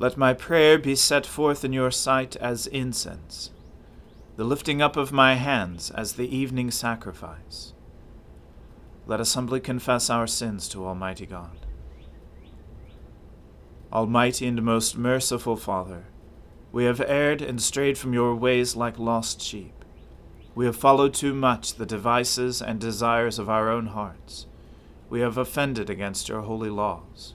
Let my prayer be set forth in your sight as incense, the lifting up of my hands as the evening sacrifice. Let us humbly confess our sins to Almighty God. Almighty and most merciful Father, we have erred and strayed from your ways like lost sheep. We have followed too much the devices and desires of our own hearts. We have offended against your holy laws.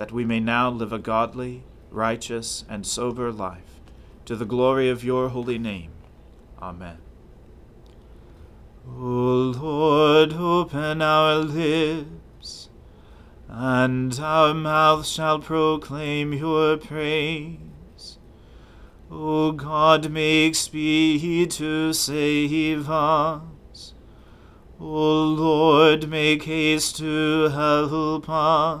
that we may now live a godly, righteous, and sober life, to the glory of your holy name. Amen. O Lord, open our lips, and our mouth shall proclaim your praise. O God, make speed to save us. O Lord, make haste to help us.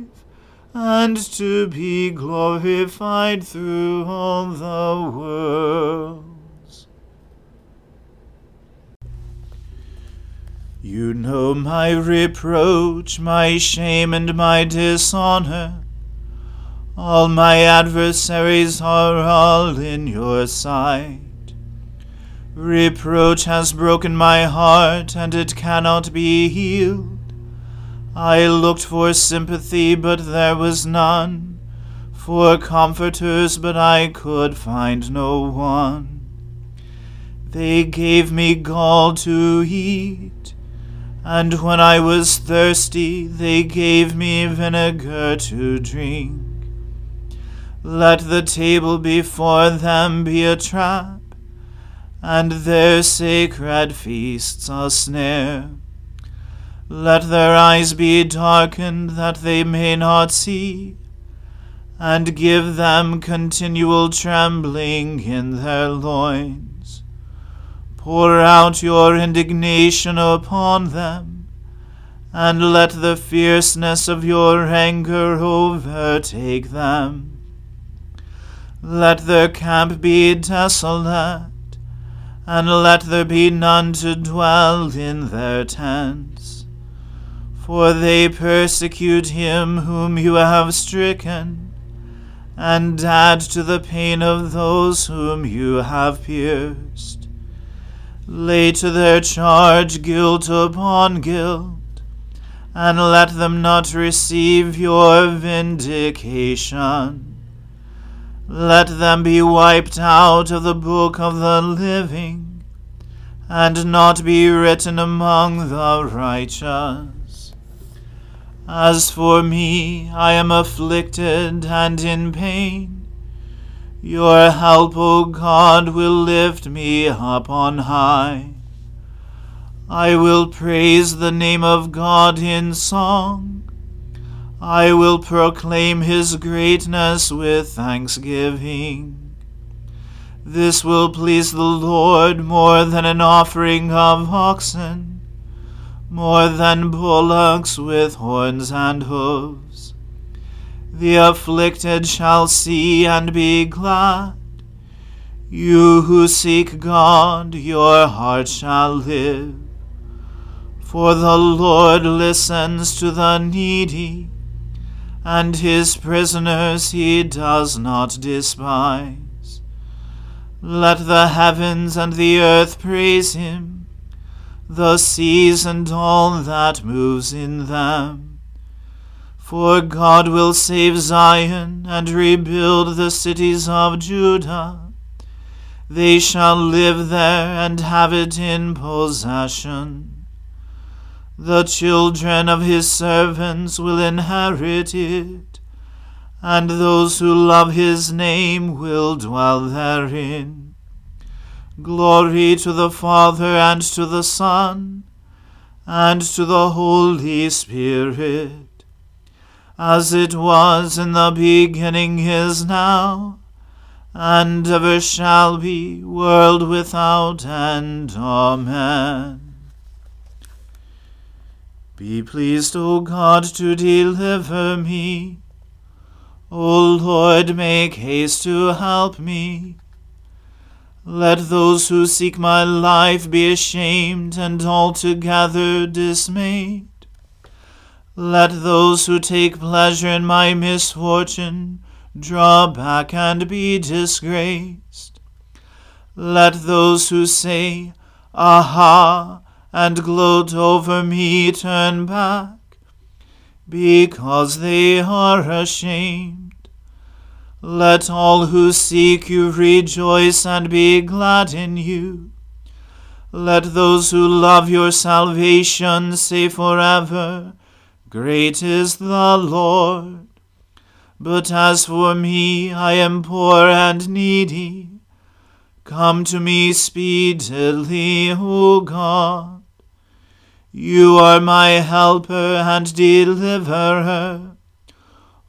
and to be glorified through all the worlds. You know my reproach, my shame, and my dishonor. All my adversaries are all in your sight. Reproach has broken my heart, and it cannot be healed. I looked for sympathy, but there was none, for comforters, but I could find no one. They gave me gall to eat, and when I was thirsty, they gave me vinegar to drink. Let the table before them be a trap, and their sacred feasts a snare. Let their eyes be darkened that they may not see, and give them continual trembling in their loins. Pour out your indignation upon them, and let the fierceness of your anger overtake them. Let their camp be desolate, and let there be none to dwell in their tents. For they persecute him whom you have stricken, and add to the pain of those whom you have pierced. Lay to their charge guilt upon guilt, and let them not receive your vindication. Let them be wiped out of the book of the living, and not be written among the righteous. As for me, I am afflicted and in pain. Your help, O God, will lift me up on high. I will praise the name of God in song. I will proclaim his greatness with thanksgiving. This will please the Lord more than an offering of oxen, more than bullocks with horns and hoofs. The afflicted shall see and be glad. You who seek God, your heart shall live. For the Lord listens to the needy, and his prisoners he does not despise. Let the heavens and the earth praise him, the seas and all that moves in them. For God will save Zion and rebuild the cities of Judah. They shall live there and have it in possession. The children of his servants will inherit it, and those who love his name will dwell therein. Glory to the Father and to the Son and to the Holy Spirit as it was in the beginning is now, and ever shall be, world without end. Amen. Be pleased, O God, to deliver me. O Lord, make haste to help me. Let those who seek my life be ashamed and altogether dismayed. Let those who take pleasure in my misfortune draw back and be disgraced. Let those who say, Aha, and gloat over me turn back, because they are ashamed. Let all who seek you rejoice and be glad in you. Let those who love your salvation say forever, Great is the Lord. But as for me, I am poor and needy. Come to me speedily, O God. You are my helper and deliverer.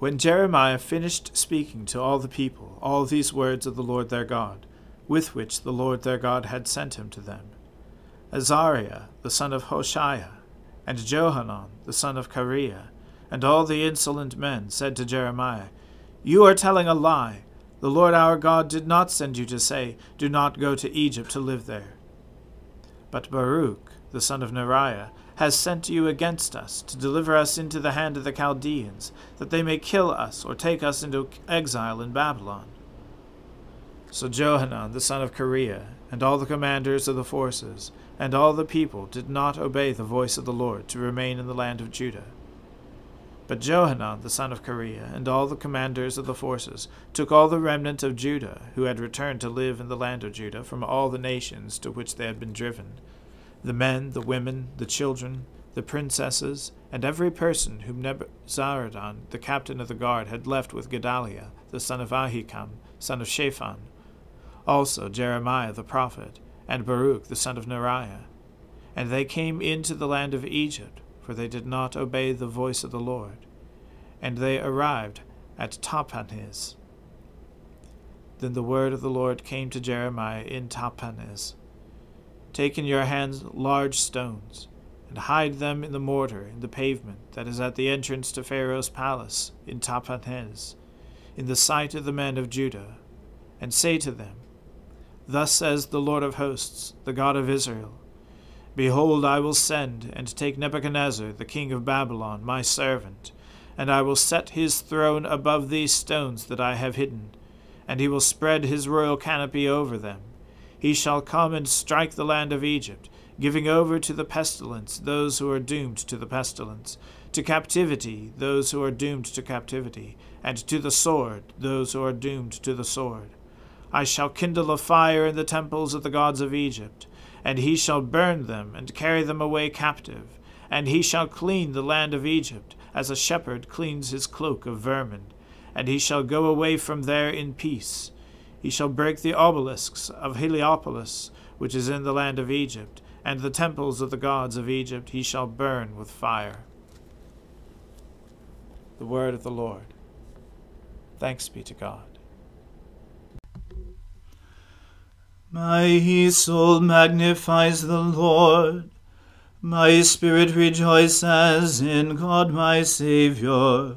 When Jeremiah finished speaking to all the people all these words of the Lord their God, with which the Lord their God had sent him to them, Azariah the son of Hoshaiah, and Johanan the son of Kareah, and all the insolent men said to Jeremiah, You are telling a lie. The Lord our God did not send you to say, Do not go to Egypt to live there. But Baruch, the son of Neriah, has sent you against us, to deliver us into the hand of the Chaldeans, that they may kill us or take us into exile in Babylon. So Johanan the son of Kareah, and all the commanders of the forces, and all the people did not obey the voice of the Lord to remain in the land of Judah. But Johanan the son of Kareah and all the commanders of the forces took all the remnant of Judah who had returned to live in the land of Judah from all the nations to which they had been driven, the men, the women, the children, the princesses, and every person whom Nebuzaradan, the captain of the guard, had left with Gedaliah, the son of Ahikam, son of Shaphan, also Jeremiah the prophet, and Baruch the son of Neriah. And they came into the land of Egypt, for they did not obey the voice of the Lord. And they arrived at Tahpanhes. Then the word of the Lord came to Jeremiah in Tahpanhes. Take in your hands large stones, and hide them in the mortar in the pavement that is at the entrance to Pharaoh's palace in Tahpanhes, in the sight of the men of Judah, and say to them, Thus says the Lord of hosts, the God of Israel Behold, I will send and take Nebuchadnezzar, the king of Babylon, my servant, and I will set his throne above these stones that I have hidden, and he will spread his royal canopy over them. He shall come and strike the land of Egypt, giving over to the pestilence those who are doomed to the pestilence, to captivity those who are doomed to captivity, and to the sword those who are doomed to the sword. I shall kindle a fire in the temples of the gods of Egypt, and he shall burn them and carry them away captive, and he shall clean the land of Egypt, as a shepherd cleans his cloak of vermin, and he shall go away from there in peace. He shall break the obelisks of Heliopolis, which is in the land of Egypt, and the temples of the gods of Egypt he shall burn with fire. The word of the Lord. Thanks be to God. My soul magnifies the Lord. My spirit rejoices in God my Saviour.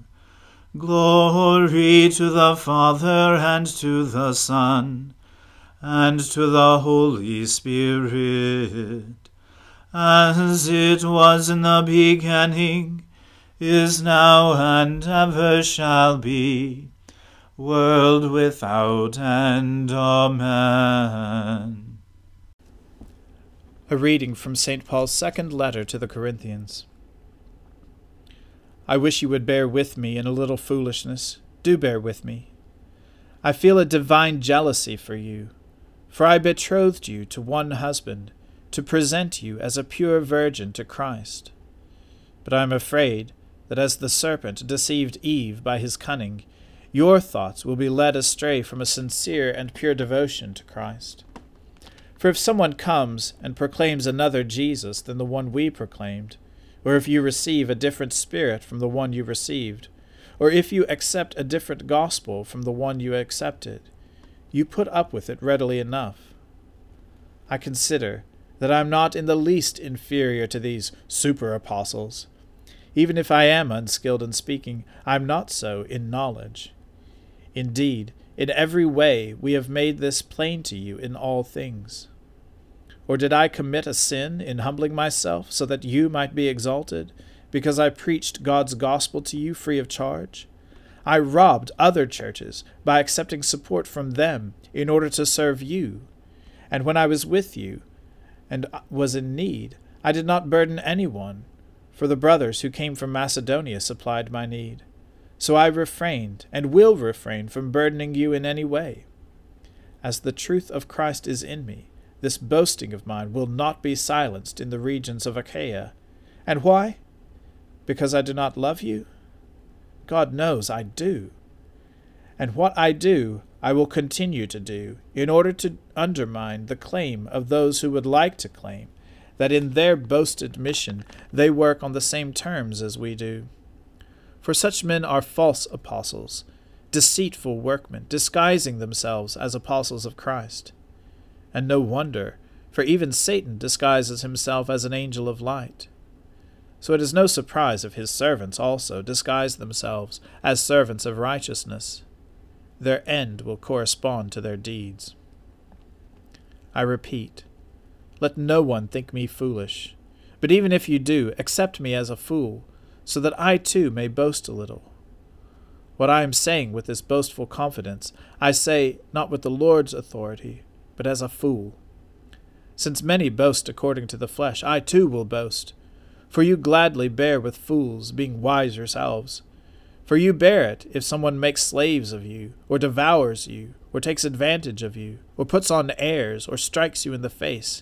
Glory to the Father and to the Son and to the Holy Spirit as it was in the beginning, is now, and ever shall be, world without end. Amen. A reading from St. Paul's second letter to the Corinthians. I wish you would bear with me in a little foolishness. Do bear with me. I feel a divine jealousy for you, for I betrothed you to one husband to present you as a pure virgin to Christ. But I am afraid that as the serpent deceived Eve by his cunning, your thoughts will be led astray from a sincere and pure devotion to Christ. For if someone comes and proclaims another Jesus than the one we proclaimed, or if you receive a different spirit from the one you received, or if you accept a different gospel from the one you accepted, you put up with it readily enough. I consider that I am not in the least inferior to these super apostles. Even if I am unskilled in speaking, I am not so in knowledge. Indeed, in every way we have made this plain to you in all things. Or did I commit a sin in humbling myself so that you might be exalted, because I preached God's gospel to you free of charge? I robbed other churches by accepting support from them in order to serve you. And when I was with you, and was in need, I did not burden anyone, for the brothers who came from Macedonia supplied my need. So I refrained, and will refrain from burdening you in any way. As the truth of Christ is in me, this boasting of mine will not be silenced in the regions of Achaia. And why? Because I do not love you? God knows I do. And what I do, I will continue to do, in order to undermine the claim of those who would like to claim that in their boasted mission they work on the same terms as we do. For such men are false apostles, deceitful workmen, disguising themselves as apostles of Christ. And no wonder, for even Satan disguises himself as an angel of light. So it is no surprise if his servants also disguise themselves as servants of righteousness their end will correspond to their deeds. I repeat, let no one think me foolish, But even if you do, accept me as a fool, so that I too may boast a little. What I am saying with this boastful confidence, I say not with the Lord's authority, but as a fool. Since many boast according to the flesh, I too will boast. For you gladly bear with fools, being wise yourselves. For you bear it if someone makes slaves of you, or devours you, or takes advantage of you, or puts on airs, or strikes you in the face.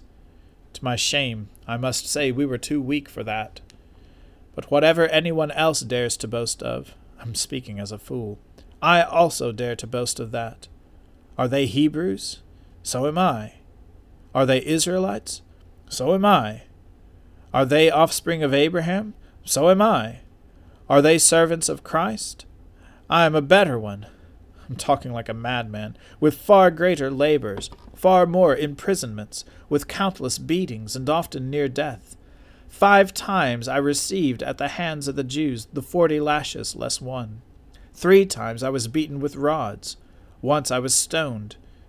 To my shame, I must say we were too weak for that. But whatever anyone else dares to boast of, I'm speaking as a fool, I also dare to boast of that. Are they Hebrews? So am I. Are they Israelites? So am I. Are they offspring of Abraham? So am I. Are they servants of Christ? I am a better one. I'm talking like a madman, with far greater labors, far more imprisonments, with countless beatings, and often near death. Five times I received at the hands of the Jews the forty lashes less one. Three times I was beaten with rods. Once I was stoned.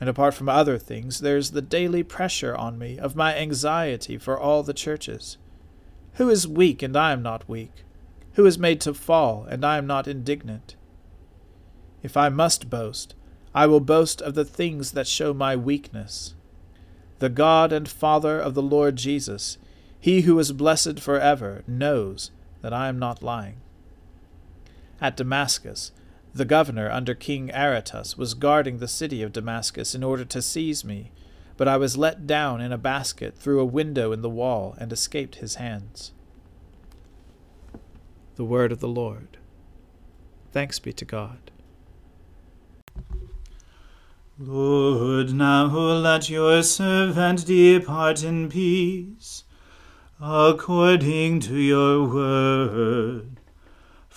and apart from other things, there's the daily pressure on me of my anxiety for all the churches. Who is weak and I am not weak? Who is made to fall and I am not indignant? If I must boast, I will boast of the things that show my weakness. The God and Father of the Lord Jesus, he who is blessed for ever, knows that I am not lying. At Damascus, the governor under King Aretas was guarding the city of Damascus in order to seize me, but I was let down in a basket through a window in the wall and escaped his hands. The Word of the Lord. Thanks be to God. Lord, now let your servant depart in peace, according to your word.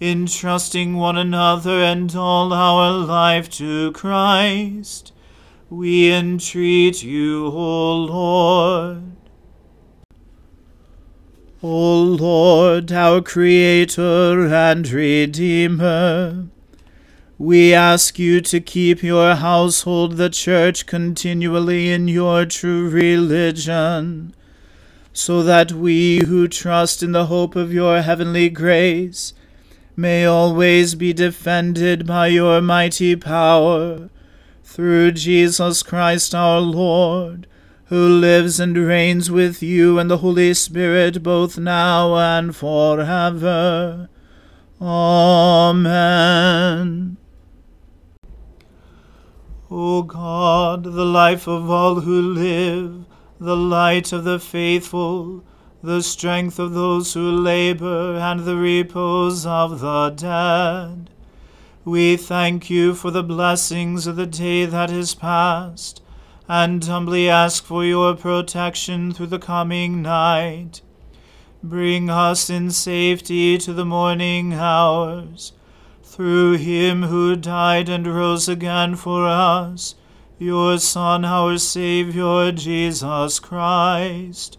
entrusting one another and all our life to Christ. We entreat you, O Lord. O Lord, our Creator and Redeemer, we ask you to keep your household, the Church, continually in your true religion, so that we who trust in the hope of your heavenly grace may always be defended by your mighty power, through Jesus Christ our Lord who lives and reigns with you and the Holy Spirit both now and forever. Amen. O God, the life of all who live, the light of the faithful, the strength of those who labor, and the repose of the dead. We thank you for the blessings of the day that is past and humbly ask for your protection through the coming night. Bring us in safety to the morning hours. Through him who died and rose again for us, your Son, our Saviour, Jesus Christ.